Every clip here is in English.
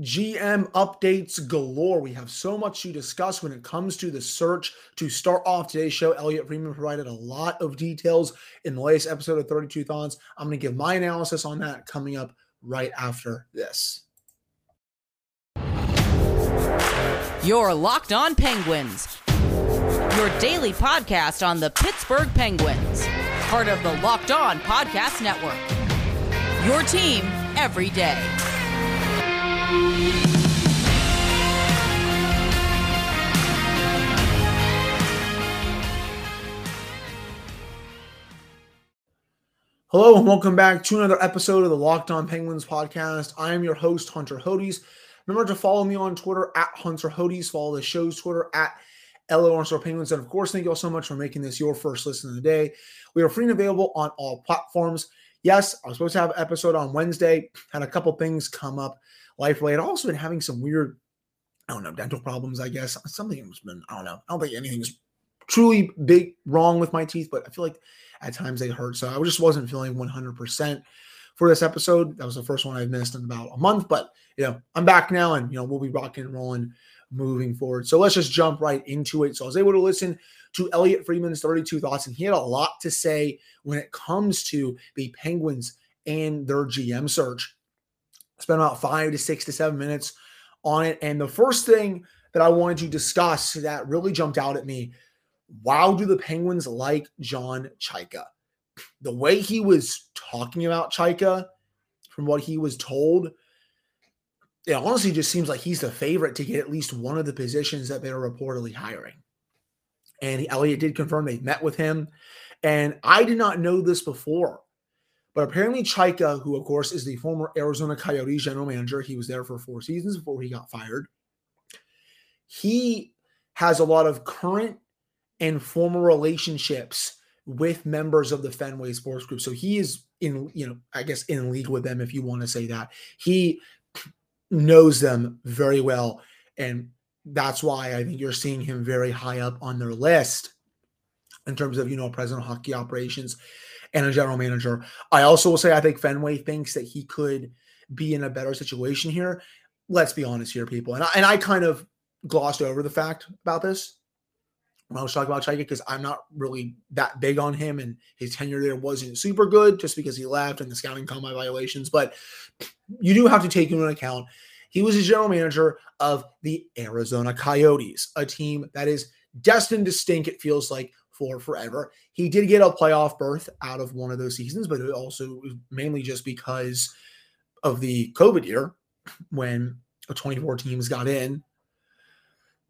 GM updates galore. We have so much to discuss when it comes to the search. To start off today's show, Elliotte Friedman provided a lot of details in the latest episode of 32 Thoughts. I'm going to give my analysis on that coming up right after this. Your Locked On Penguins, your daily podcast on the Pittsburgh Penguins, part of the Locked On Podcast Network. Your team every day. Hello and welcome back to another episode of the Locked On Penguins podcast. I am your host, Hunter Hodes. Remember to follow me on Twitter at Hunter Hodes. Follow the show's Twitter at LO Penguins. And of course, thank you all so much for making this your first listen of the day. We are free and available on all platforms. Yes, I was supposed to have an episode on Wednesday. Had a couple things come up life related. Also been having some weird, I don't know, dental problems, I guess. Something has been, I don't know. I don't think anything's truly big wrong with my teeth, but I feel like at times they hurt. So I just wasn't feeling 100% for this episode. That was the first one I've missed in about a month, but you know, I'm back now and you know, we'll be rocking and rolling moving forward. So let's just jump right into it. So I was able to listen to Elliotte Friedman's 32 thoughts, and he had a lot to say when it comes to the Penguins and their GM search. Spent about five to six to seven minutes on it. And the first thing that I wanted to discuss that really jumped out at me wow, do the Penguins like John Chayka? The way he was talking about Chayka, from what he was told, it honestly just seems like he's the favorite to get at least one of the positions that they're reportedly hiring. And Elliotte did confirm they met with him. And I did not know this before, but apparently Chayka, who of course is the former Arizona Coyotes general manager, he was there for four seasons before he got fired. He has a lot of current and former relationships with members of the Fenway Sports Group. So he is in, you know, I guess in league with them, if you want to say that. He knows them very well. And that's why I think you're seeing him very high up on their list in terms of, you know, president of hockey operations and a general manager. I also will say I think Fenway thinks that he could be in a better situation here. Let's be honest here, people. And I, and I kind of glossed over the fact about this when I was talking about Chayka because I'm not really that big on him and his tenure there wasn't super good just because he left and the scouting combine violations. But you do have to take into account he was a general manager of the Arizona Coyotes, a team that is destined to stink, it feels like, for forever. He did get a playoff berth out of one of those seasons, but it also mainly just because of the COVID year when 24 teams got in.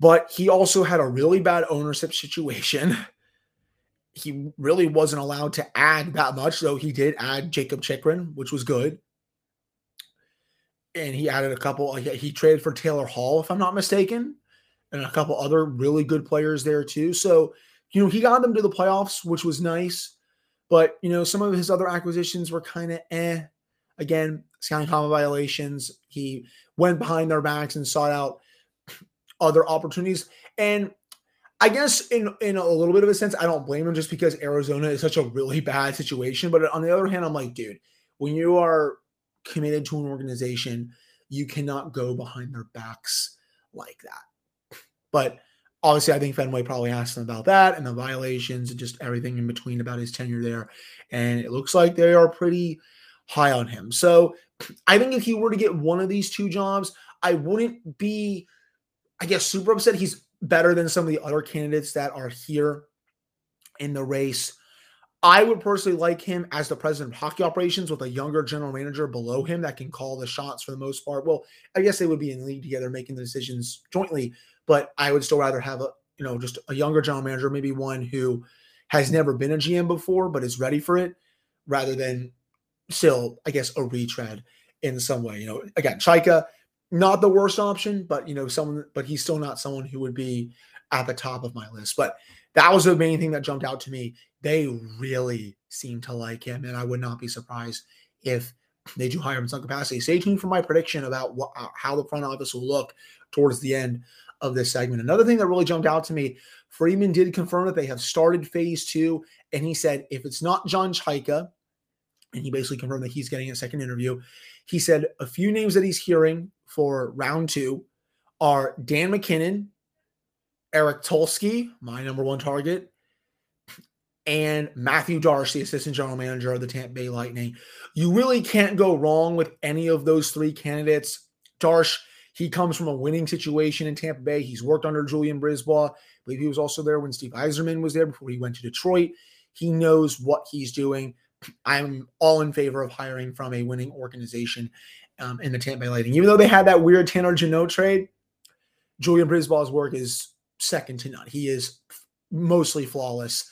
But he also had a really bad ownership situation. He really wasn't allowed to add that much, though he did add Jakob Chychrun, which was good. And he added a couple, he traded for Taylor Hall, if I'm not mistaken, and a couple other really good players there too. So you know, he got them to the playoffs, which was nice. But, you know, some of his other acquisitions were kind of eh. Again, scouting combine violations. He went behind their backs and sought out other opportunities. And I guess in in a little bit of a sense, I don't blame him just because Arizona is such a really bad situation. But on the other hand, I'm like, dude, when you are committed to an organization, you cannot go behind their backs like that. But obviously, I think Fenway probably asked him about that and the violations and just everything in between about his tenure there. And it looks like they are pretty high on him. So I think if he were to get one of these two jobs, I wouldn't be, I guess, super upset. He's better than some of the other candidates that are here in the race. I would personally like him as the president of hockey operations with a younger general manager below him that can call the shots for the most part. Well, I guess they would be in league together making the decisions jointly, but I would still rather have a you know just a younger general manager, maybe one who has never been a GM before but is ready for it, rather than still I guess a retread in some way. You know, again, Chayka, not the worst option, but you know someone, but he's still not someone who would be at the top of my list. But that was the main thing that jumped out to me. They really seem to like him, and I would not be surprised if they do hire him in some capacity. Stay tuned for my prediction about what, uh, how the front office will look towards the end of this segment. Another thing that really jumped out to me, Friedman did confirm that they have started phase two, and he said if it's not John Chayka, and he basically confirmed that he's getting a second interview. He said a few names that he's hearing for round two are Dan MacKinnon, Eric Tulsky, my number one target, and Mathieu the assistant general manager of the Tampa Bay Lightning. You really can't go wrong with any of those three candidates. Darche, he comes from a winning situation in Tampa Bay. He's worked under Julien BriseBois. I believe he was also there when Steve Yzerman was there before he went to Detroit. He knows what he's doing. I'm all in favor of hiring from a winning organization um, in the Tampa Bay Lightning. Even though they had that weird Tanner Jeannot trade, Julien BriseBois's work is second to none. He is mostly flawless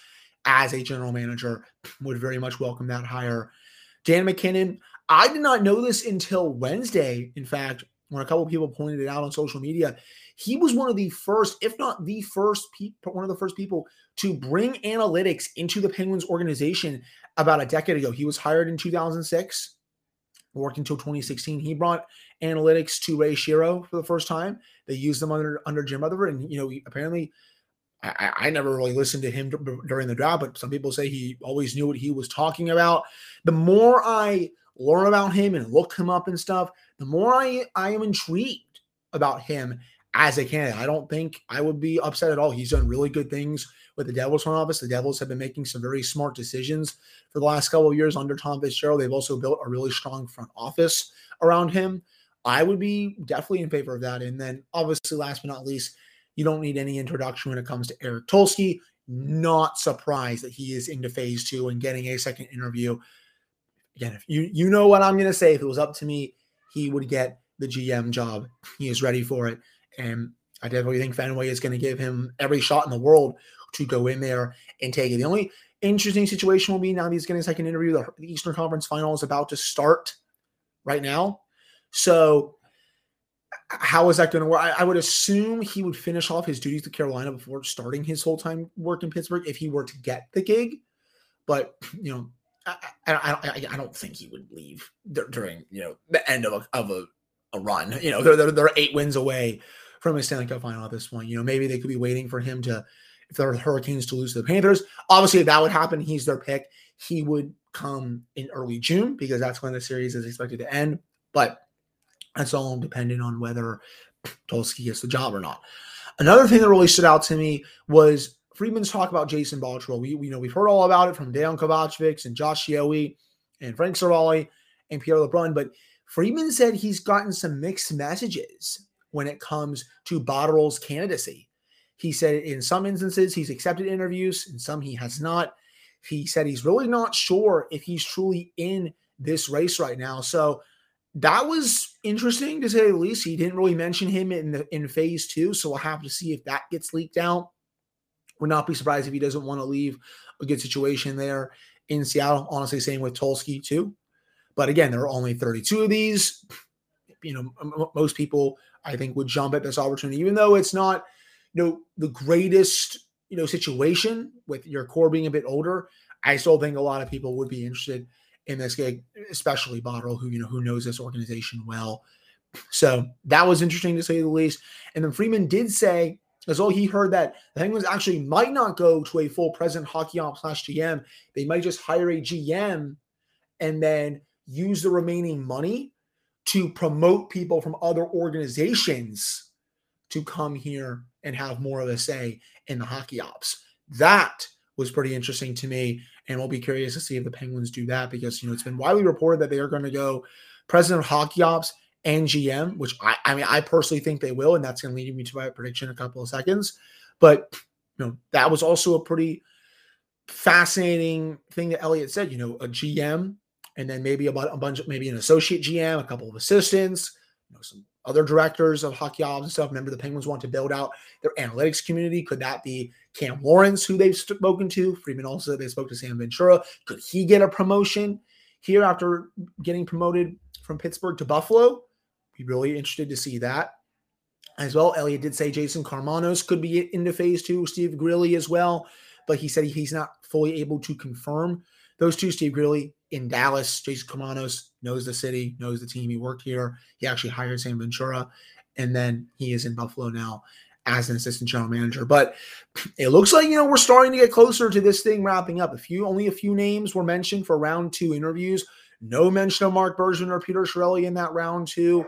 as a general manager. Would very much welcome that hire. Dan MacKinnon, I did not know this until Wednesday. In fact, when a couple people pointed it out on social media, he was one of the first, if not the first, pe- one of the first people to bring analytics into the Penguins organization about a decade ago. He was hired in 2006, worked until 2016. He brought analytics to Ray Shero for the first time. They used them under under Jim Rutherford, and you know, apparently, I, I, never really listened to him d- during the draft, but some people say he always knew what he was talking about. The more I learn about him and look him up and stuff, the more I I am intrigued about him as a candidate. I don't think I would be upset at all. He's done really good things with the Devils front office. The Devils have been making some very smart decisions for the last couple of years under Tom Fitzgerald. They've also built a really strong front office around him. I would be definitely in favor of that. And then, obviously, last but not least, you don't need any introduction when it comes to Eric Tulsky. Not surprised that he is into phase two and getting a second interview. Again, if you you know what I'm to say, if it was up to me, he would get the GM job. He is ready for it, and I definitely think Fenway is to give him every shot in the world to go in there and take it. The only interesting situation will be now he's getting a second interview. The Eastern Conference Final is about to start right now. So, how is that going to work? I, I, would assume he would finish off his duties to Carolina before starting his full time work in Pittsburgh if he were to get the gig. But you know, I, I, I don't think he would leave during you know the end of a of a, a run. You know, they're, they're, they're eight wins away from a Stanley Cup final at this point. You know, maybe they could be waiting for him to if there are Hurricanes to lose to the Panthers. Obviously, if that would happen, he's their pick. He would come in early June because that's when the series is expected to end. But that's all dependent on whether Tulsky gets the job or not. Another thing that really stood out to me was Friedman's talk about Jason Botterill. We, we you know we've heard all about it from Dan Kovacevic and Josh Yohe and Frank Seravalli and Pierre LeBrun, but Friedman said he's gotten some mixed messages when it comes to Botterill's candidacy. He said in some instances he's accepted interviews, in some he has not. He said he's really not sure if he's truly in this race right now. So that was interesting to say the least. He didn't really mention him in the in phase two, so we'll have to see if that gets leaked out. Would not be surprised if he doesn't want to leave a good situation there in Seattle. Honestly, same with Tulsky too. But again, there are only 32 of these. You know, m- most people I think would jump at this opportunity, even though it's not, you know, the greatest, you know, situation with your core being a bit older. I still think a lot of people would be interested in this gig, especially Botterill, who you know who knows this organization well. So that was interesting to say the least. And then Friedman did say as though he heard that the Penguins actually might not go to a full president hockey op slash GM. They might just hire a GM and then use the remaining money to promote people from other organizations to come here and have more of a say in the hockey ops. That was pretty interesting to me. And we'll be curious to see if the Penguins do that because, you know, it's been widely reported that they are going to go president of hockey ops and GM, which I, I mean, I personally think they will, and that's going to lead me to my prediction in a couple of seconds. But you know, that was also a pretty fascinating thing that Elliotte said. You know, a GM, and then maybe about a bunch, maybe an associate GM, a couple of assistants, you know, some other directors of hockey ops and stuff. Remember, the Penguins want to build out their analytics community. Could that be Cam Lawrence, who they've spoken to? Friedman also they spoke to Sam Ventura. Could he get a promotion here after getting promoted from Pittsburgh to Buffalo? Be really interested to see that as well. Elliotte did say Jason Karmanos could be into phase two, Steve Greeley as well, but he said he's not fully able to confirm those two. Steve Greeley in Dallas, Jason Karmanos knows the city, knows the team. He worked here. He actually hired Sam Ventura, and then he is in Buffalo now as an assistant general manager. But it looks like you know we're starting to get closer to this thing wrapping up. A few, only a few names were mentioned for round two interviews. No mention of Marc Bergevin or Peter Chiarelli in that round two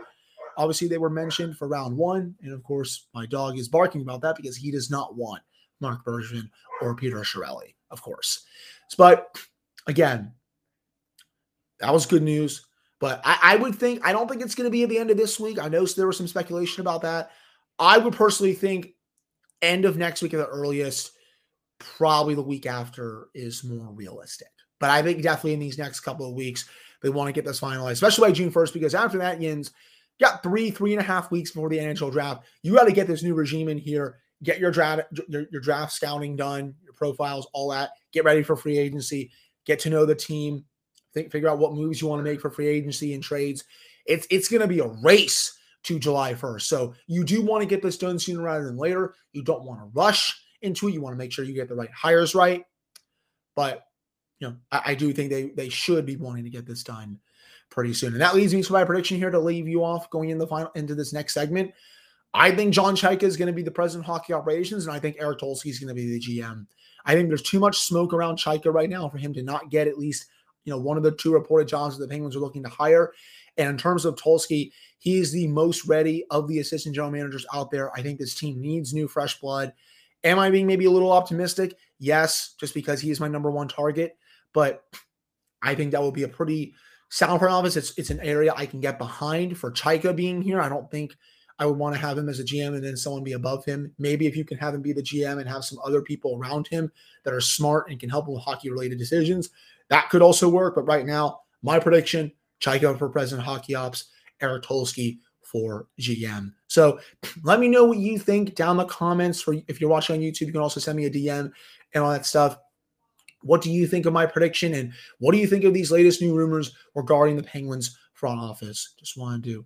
obviously they were mentioned for round one. And of course, my dog is barking about that because he does not want Marc Bergevin or Peter Chiarelli, of course. But again, that was good news. But I, I would think, I don't think it's going to be at the end of this week. I know there was some speculation about that. I would personally think end of next week at the earliest, probably the week after is more realistic. But I think definitely in these next couple of weeks, they want to get this finalized, especially by June 1st, because after that, Yins, got three, three and a half weeks before the NHL draft. You got to get this new regime in here, get your draft, your, your draft scouting done, your profiles, all that. Get ready for free agency, get to know the team, think, figure out what moves you want to make for free agency and trades. It's it's going to be a race to July 1st. So you do want to get this done sooner rather than later. You don't want to rush into it. You want to make sure you get the right hires right. But you know, I, I, do think they they should be wanting to get this done pretty soon. And that leads me to my prediction here to leave you off going in the final into this next segment. I think John Chayka is going to be the president of hockey operations, and I think Eric Tulsky is going to be the GM. I think there's too much smoke around Chayka right now for him to not get at least you know one of the two reported jobs that the Penguins are looking to hire. And in terms of Tulsky, he is the most ready of the assistant general managers out there. I think this team needs new, fresh blood. Am I being maybe a little optimistic? Yes, just because he is my number one target. But I think that will be a pretty sound front office. It's it's an area I can get behind for Chayka being here. I don't think I would want to have him as a GM and then someone be above him. Maybe if you can have him be the GM and have some other people around him that are smart and can help him with hockey related decisions, that could also work. But right now, my prediction: Chayka for president hockey ops, Eric Tulsky for GM. So let me know what you think down the comments. For if you're watching on YouTube, you can also send me a DM and all that stuff. What do you think of my prediction? And what do you think of these latest new rumors regarding the Penguins front office? Just wanted to,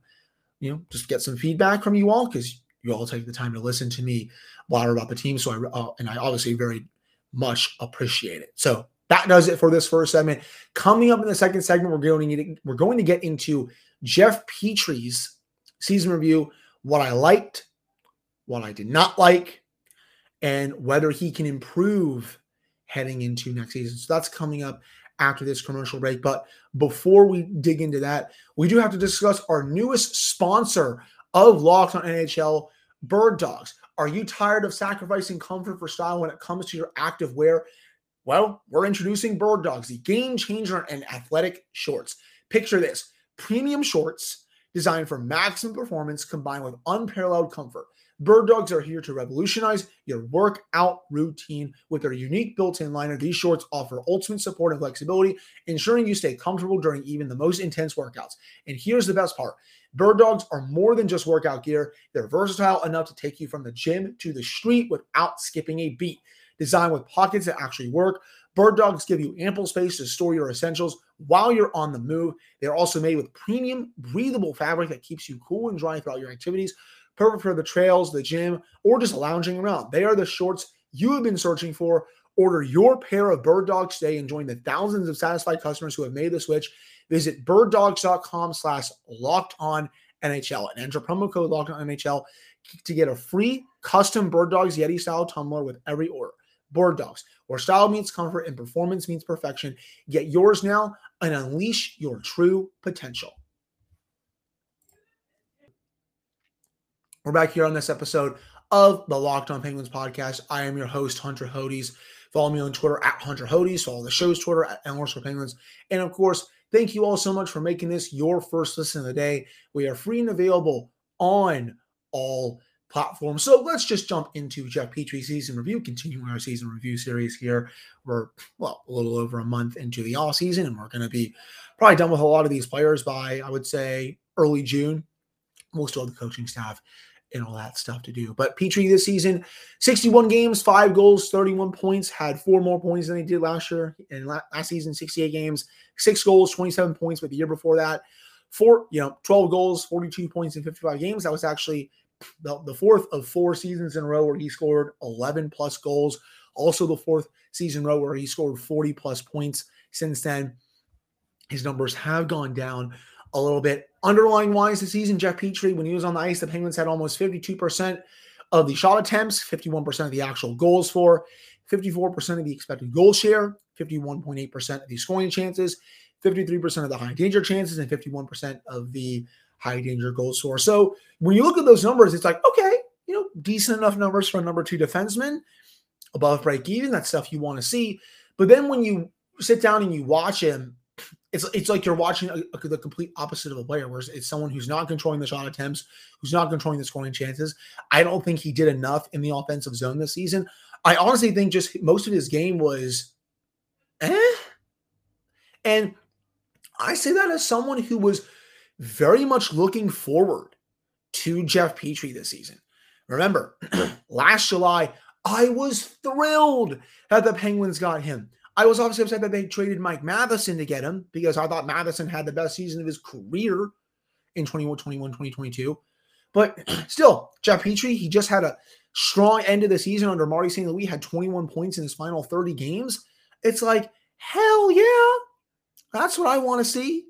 you know, just get some feedback from you all because you all take the time to listen to me blabber about the team. So I uh, and I obviously very much appreciate it. So that does it for this first segment. Coming up in the second segment, we're going to get, we're going to get into Jeff Petry's season review, what I liked, what I did not like, and whether he can improve heading into next season. So that's coming up after this commercial break. But before we dig into that, we do have to discuss our newest sponsor of Locked on NHL, Bird Dogs. Are you tired of sacrificing comfort for style when it comes to your active wear? Well, we're introducing Bird Dogs, the game changer in athletic shorts. Picture this premium shorts designed for maximum performance combined with unparalleled comfort. Bird Dogs are here to revolutionize your workout routine with their unique built in liner. These shorts offer ultimate support and flexibility, ensuring you stay comfortable during even the most intense workouts. And here's the best part Bird Dogs are more than just workout gear, they're versatile enough to take you from the gym to the street without skipping a beat designed with pockets that actually work. Bird dogs give you ample space to store your essentials while you're on the move. They're also made with premium, breathable fabric that keeps you cool and dry throughout your activities. Perfect for the trails, the gym, or just lounging around. They are the shorts you have been searching for. Order your pair of bird dogs today and join the thousands of satisfied customers who have made the switch. Visit birddogs.com slash locked on NHL and enter promo code locked on NHL to get a free custom bird dogs Yeti style tumbler with every order. Bird Dogs, where style meets comfort and performance meets perfection. Get yours now and unleash your true potential. We're back here on this episode of the Locked On Penguins podcast. I am your host, Hunter Hodes. Follow me on Twitter at Hunter Hodes. Follow the show's Twitter at Endless Penguins. And of course, thank you all so much for making this your first listen of the day. We are free and available on all platform. So let's just jump into Jeff Petry's season review, continuing our season review series here. We're, well, a little over a month into the off season, and we're going to be probably done with a lot of these players by, I would say, early June. We'll still have the coaching staff and all that stuff to do. But Petry this season, 61 games, five goals, 31 points, had four more points than he did last year. And last season, 68 games, six goals, 27 points, but the year before that, four, you know, 12 goals, 42 points in 55 games. That was actually the, the fourth of four seasons in a row where he scored 11 plus goals. Also, the fourth season row where he scored 40 plus points. Since then, his numbers have gone down a little bit. Underlying wise, the season, Jeff Petry, when he was on the ice, the Penguins had almost 52% of the shot attempts, 51% of the actual goals for, 54% of the expected goal share, 51.8% of the scoring chances, 53% of the high danger chances, and 51% of the high danger goal scorer. So when you look at those numbers, it's like, okay, you know, decent enough numbers for a number two defenseman, above break even. That's stuff you want to see. But then when you sit down and you watch him, it's it's like you're watching a, a, the complete opposite of a player, where it's someone who's not controlling the shot attempts, who's not controlling the scoring chances. I don't think he did enough in the offensive zone this season. I honestly think just most of his game was, eh. And I say that as someone who was very much looking forward to Jeff Petry this season. Remember, last July, I was thrilled that the Penguins got him. I was obviously upset that they traded Mike Matheson to get him because I thought Matheson had the best season of his career in 21 21, 2022. But still, Jeff Petry, he just had a strong end of the season under Marty St. Louis, had 21 points in his final 30 games. It's like, hell yeah, that's what I want to see.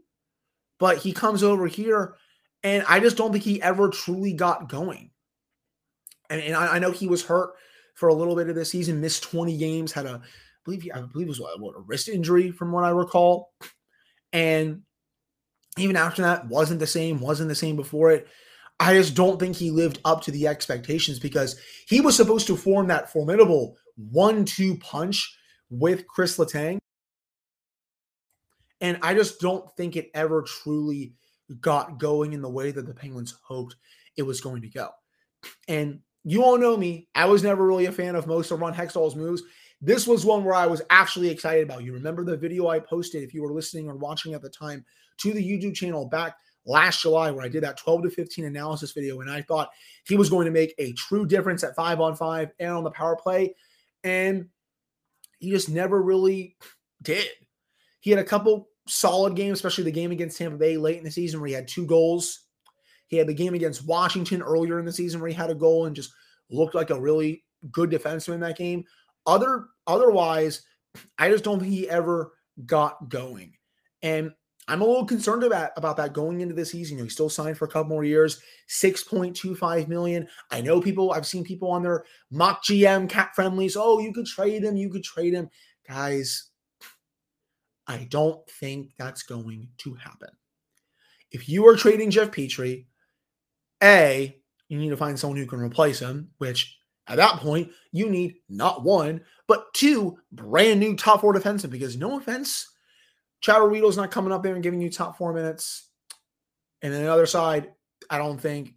But he comes over here, and I just don't think he ever truly got going. And, and I, I know he was hurt for a little bit of this season, missed 20 games, had a I believe he, I believe it was what, what, a wrist injury from what I recall. And even after that, wasn't the same, wasn't the same before it. I just don't think he lived up to the expectations because he was supposed to form that formidable one-two punch with Chris Letang. And I just don't think it ever truly got going in the way that the Penguins hoped it was going to go. And you all know me. I was never really a fan of most of Ron Hextall's moves. This was one where I was actually excited about. You remember the video I posted, if you were listening or watching at the time, to the YouTube channel back last July where I did that 12 to 15 analysis video. And I thought he was going to make a true difference at five on five and on the power play. And he just never really did. He had a couple solid games, especially the game against Tampa Bay late in the season where he had two goals. He had the game against Washington earlier in the season where he had a goal and just looked like a really good defenseman in that game. Other otherwise, I just don't think he ever got going. And I'm a little concerned about about that going into the season. You know, he's still signed for a couple more years, 6.25 million. I know people, I've seen people on their mock GM cap friendlies. Oh, you could trade him, you could trade him. Guys, I don't think that's going to happen. If you are trading Jeff Petry, A, you need to find someone who can replace him, which at that point, you need not one, but two brand new top four defensemen. Because no offense, Chad Ruhwedel's not coming up there and giving you top four minutes. And then the other side, I don't think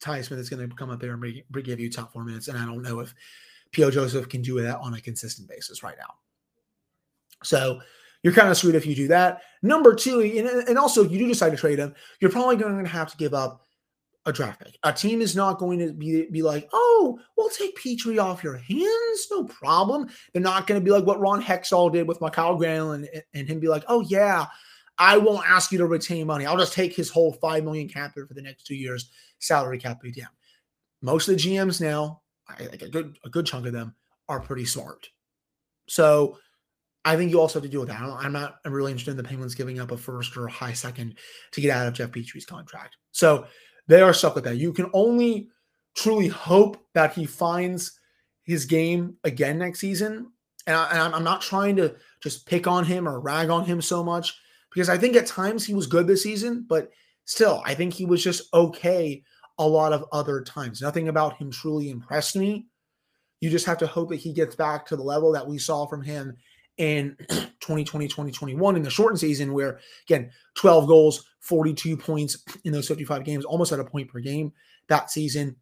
Ty Smith is going to come up there and give you top four minutes. And I don't know if P.O. Joseph can do that on a consistent basis right now. So you're kind of screwed if you do that. Number two, and, and also if you do decide to trade him, you're probably going to have to give up a draft pick. A team is not going to be, be like, oh, we'll take Petry off your hands. No problem. They're not going to be like what Ron Hextall did with Mikael Granlund and, and him be like, oh, yeah, I won't ask you to retain money. I'll just take his whole 5 million cap for the next two years, salary cap be. Most of the GMs now, like a good, a good chunk of them, are pretty smart. So I think you also have to deal with that. I'm not I'm really interested in the Penguins giving up a first or a high second to get out of Jeff Petry's contract. So they are stuck with that. You can only truly hope that he finds his game again next season. And, I, am not trying to just pick on him or rag on him so much because I think at times he was good this season, but still, I think he was just okay a lot of other times. Nothing about him truly impressed me. You just have to hope that he gets back to the level that we saw from him in 2020, 2021 in the shortened season, where again, 12 goals, 42 points in those 55 games, almost at a point per game that season.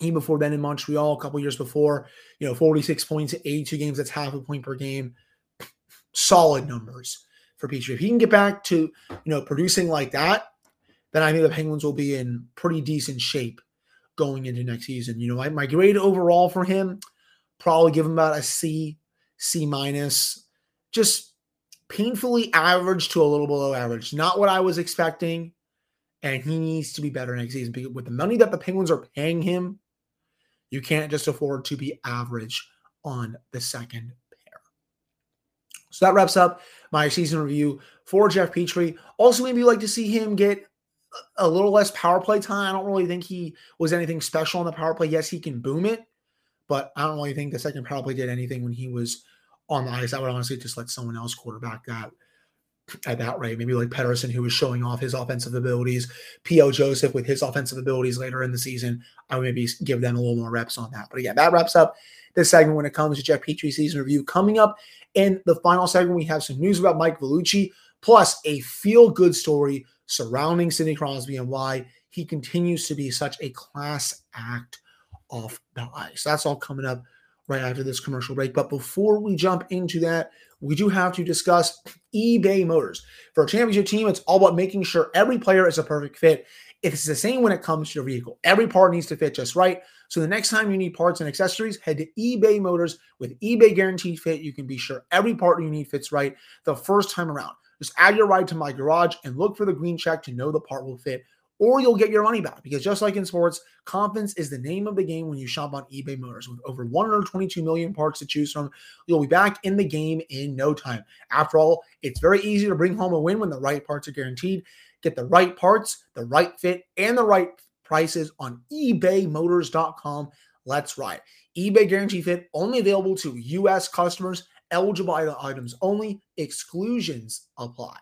Even before then in Montreal, a couple years before, you know, 46 points, 82 games, that's half a point per game. Solid numbers for Petry. If he can get back to, you know, producing like that, then I think the Penguins will be in pretty decent shape going into next season. You know, my, my grade overall for him, probably give him about a C C minus, just painfully average to a little below average. Not what I was expecting. And he needs to be better next season because with the money that the Penguins are paying him, you can't just afford to be average on the second pair. So that wraps up my season review for Jeff Petry. Also, maybe you like to see him get a little less power play time. I don't really think he was anything special on the power play. Yes, he can boom it, but I don't really think the second power play did anything when he was on the ice. I would honestly just let someone else quarterback that at that rate. Maybe like Pettersson, who was showing off his offensive abilities, P.O. Joseph with his offensive abilities later in the season. I would maybe give them a little more reps on that. But again, that wraps up this segment when it comes to Jeff Petry season review. Coming up in the final segment, we have some news about Mike Vellucci, plus a feel good story surrounding Sidney Crosby and why he continues to be such a class act off the ice. That's all coming up right after this commercial break. But before we jump into that, we do have to discuss eBay Motors. For a championship team, it's all about making sure every player is a perfect fit. It's the same when it comes to your vehicle. Every part needs to fit just right. So the next time you need parts and accessories, head to eBay Motors with eBay Guaranteed Fit. You can be sure every part you need fits right the first time around. Just add your ride to my garage and look for the green check to know the part will fit or you'll get your money back. Because just like in sports, confidence is the name of the game when you shop on eBay Motors. With over 122 million parts to choose from, you'll be back in the game in no time. After all, it's very easy to bring home a win when the right parts are guaranteed. Get the right parts, the right fit, and the right prices on ebaymotors.com. Let's ride. eBay Guarantee Fit only available to U.S. customers, eligible items only, exclusions apply.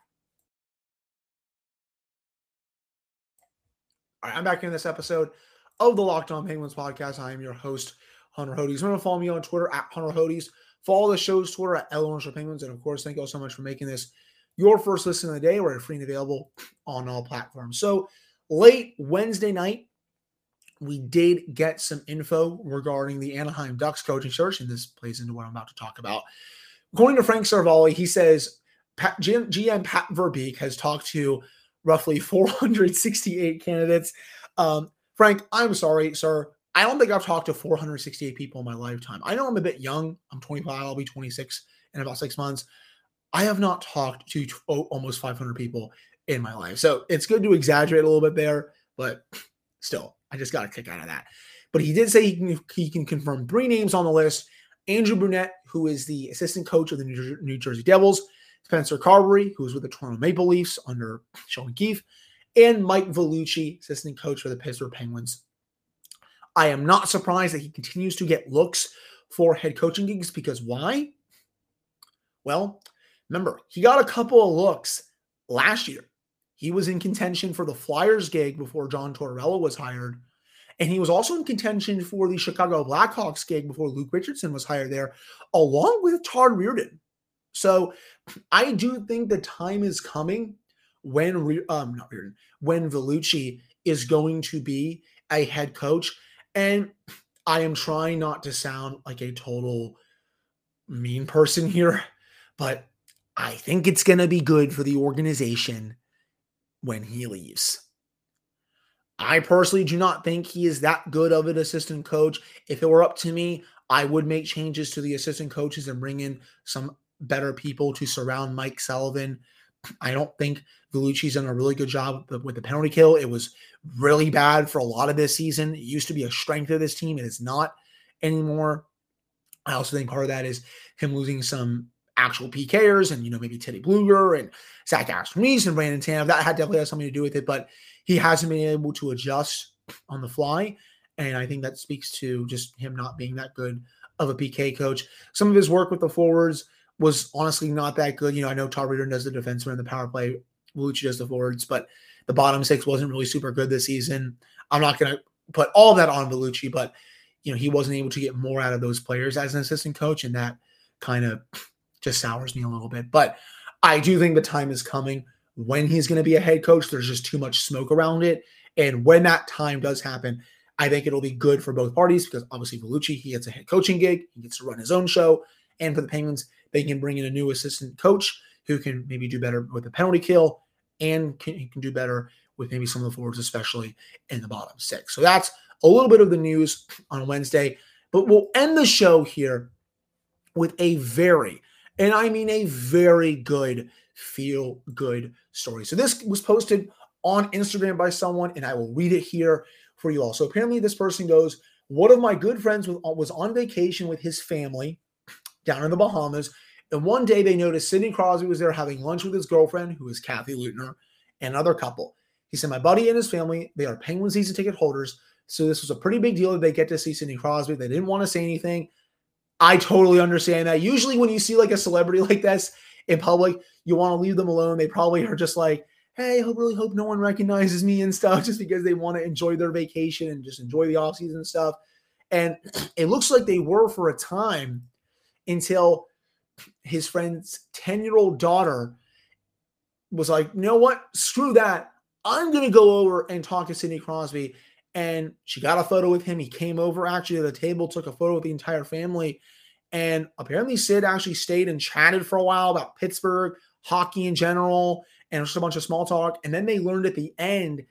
All right, I'm back here in this episode of the Locked On Penguins podcast. I am your host, Hunter Hodes. Remember to follow me on Twitter at Hunter Hodes. Follow the show's Twitter at Eleanor Penguins. And of course, thank you all so much for making this your first listen of the day. We're free and available on all platforms. So late Wednesday night, we did get some info regarding the Anaheim Ducks coaching search, and this plays into what I'm about to talk about. According to Frank Seravalli, he says Pat, GM Pat Verbeek has talked to roughly 468 candidates. Um, Frank, I'm sorry, sir. I don't think I've talked to 468 people in my lifetime. I know I'm a bit young. I'm 25. I'll be 26 in about six months. I have not talked to t- almost 500 people in my life. So it's good to exaggerate a little bit there, but still, I just got a kick out of that. But he did say he can, he can confirm three names on the list Andrew Brunette, who is the assistant coach of the New Jersey Devils, Spencer Carbery, who's with the Toronto Maple Leafs under Sheldon Keefe, and Mike Vellucci, assistant coach for the Pittsburgh Penguins. I am not surprised that he continues to get looks for head coaching gigs because why? Well, remember, he got a couple of looks last year. He was in contention for the Flyers gig before John Tortorella was hired. And he was also in contention for the Chicago Blackhawks gig before Luke Richardson was hired there, along with Todd Reirden. So I do think the time is coming when um not Reirden, when Vellucci is going to be a head coach. And I am trying not to sound like a total mean person here, but I think it's going to be good for the organization when he leaves. I personally do not think he is that good of an assistant coach. If it were up to me, I would make changes to the assistant coaches and bring in some better people to surround Mike Sullivan. I don't think Vellucci's done a really good job with the penalty kill. It was really bad for a lot of this season. It used to be a strength of this team. And It is not anymore. I also think part of that is him losing some actual PKers and, you know, maybe Teddy Blueger and Zach Aston and Brandon Tanev. That had definitely has something to do with it, but he hasn't been able to adjust on the fly. And I think that speaks to just him not being that good of a PK coach. Some of his work with the forwards – was honestly not that good. You know, I know Todd Reirden does the defenseman and the power play. Luchi does the forwards, but the bottom six wasn't really super good this season. I'm not going to put all that on Vellucci, but you know he wasn't able to get more out of those players as an assistant coach, and that kind of just sours me a little bit. But I do think the time is coming when he's going to be a head coach. There's just too much smoke around it, and when that time does happen, I think it'll be good for both parties because obviously Vellucci he gets a head coaching gig, he gets to run his own show, and for the Penguins they can bring in a new assistant coach who can maybe do better with the penalty kill and can, can do better with maybe some of the forwards, especially in the bottom six. So that's a little bit of the news on Wednesday. But we'll end the show here with a very, and I mean a very good feel good story. So this was posted on Instagram by someone, and I will read it here for you all. So apparently, this person goes, One of my good friends was on vacation with his family down in the Bahamas. And one day they noticed Sidney Crosby was there having lunch with his girlfriend, who is Kathy Leutner, and another couple. He said, My buddy and his family, they are Penguin season ticket holders. So this was a pretty big deal that they get to see Sidney Crosby. They didn't want to say anything. I totally understand that. Usually, when you see like a celebrity like this, in public, you want to leave them alone. They probably are just like, hey, I really hope no one recognizes me and stuff, just because they want to enjoy their vacation and just enjoy the offseason and stuff. And it looks like they were for a time until his friend's 10 year old daughter was like, you know what? Screw that. I'm going to go over and talk to Sidney Crosby. And she got a photo with him. He came over actually to the table, took a photo with the entire family. And apparently, Sid actually stayed and chatted for a while about Pittsburgh, hockey in general, and just a bunch of small talk. And then they learned at the end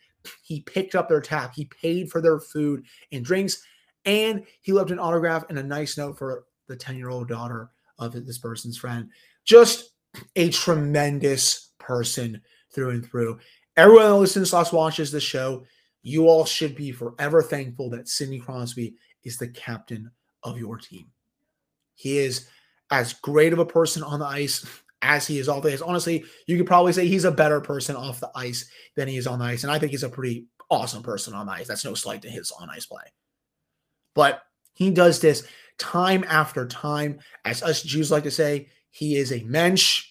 he picked up their tab, he paid for their food and drinks, and he left an autograph and a nice note for the 10 year old daughter of this person's friend. Just a tremendous person through and through. Everyone that listens slash watches the show, you all should be forever thankful that Sidney Crosby is the captain of your team. He is as great of a person on the ice as he is off the ice. Honestly, you could probably say he's a better person off the ice than he is on the ice. And I think he's a pretty awesome person on the ice. That's no slight to his on ice play. But he does this time after time. As us Jews like to say, he is a mensch.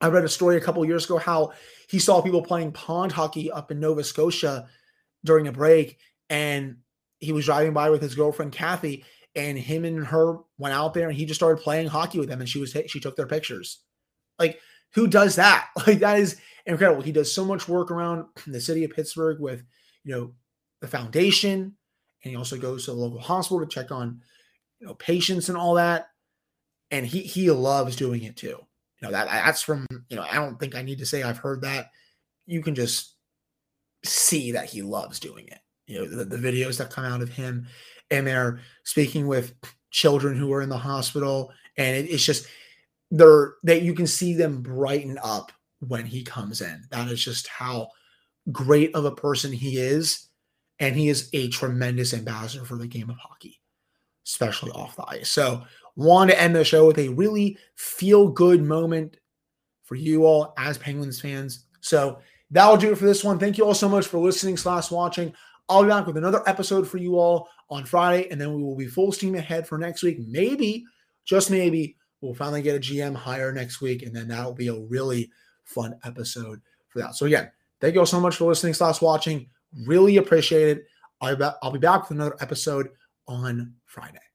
I read a story a couple years ago how he saw people playing pond hockey up in Nova Scotia during a break, and he was driving by with his girlfriend Kathy, and him and her went out there, and he just started playing hockey with them, and she was she took their pictures. Like, who does that? Like, that is incredible. He does so much work around the city of Pittsburgh with, you know, the foundation, and he also goes to the local hospital to check on, you know, patients and all that. And he he loves doing it too. You know, that that's from, you know, I don't think I need to say I've heard that. You can just see that he loves doing it. You know, the, the videos that come out of him and they're speaking with children who are in the hospital. And it, it's just they're that you can see them brighten up when he comes in. That is just how great of a person he is. And he is a tremendous ambassador for the game of hockey, especially off the ice. So want to end the show with a really feel good moment for you all as Penguins fans. So that'll do it for this one. Thank you all so much for listening slash watching. I'll be back with another episode for you all on Friday, and then we will be full steam ahead for next week. Maybe, just maybe, we'll finally get a GM hire next week, and then that'll be a really fun episode for that. So again, thank you all so much for listening slash watching. Really appreciate it. I'll be back with another episode on Friday.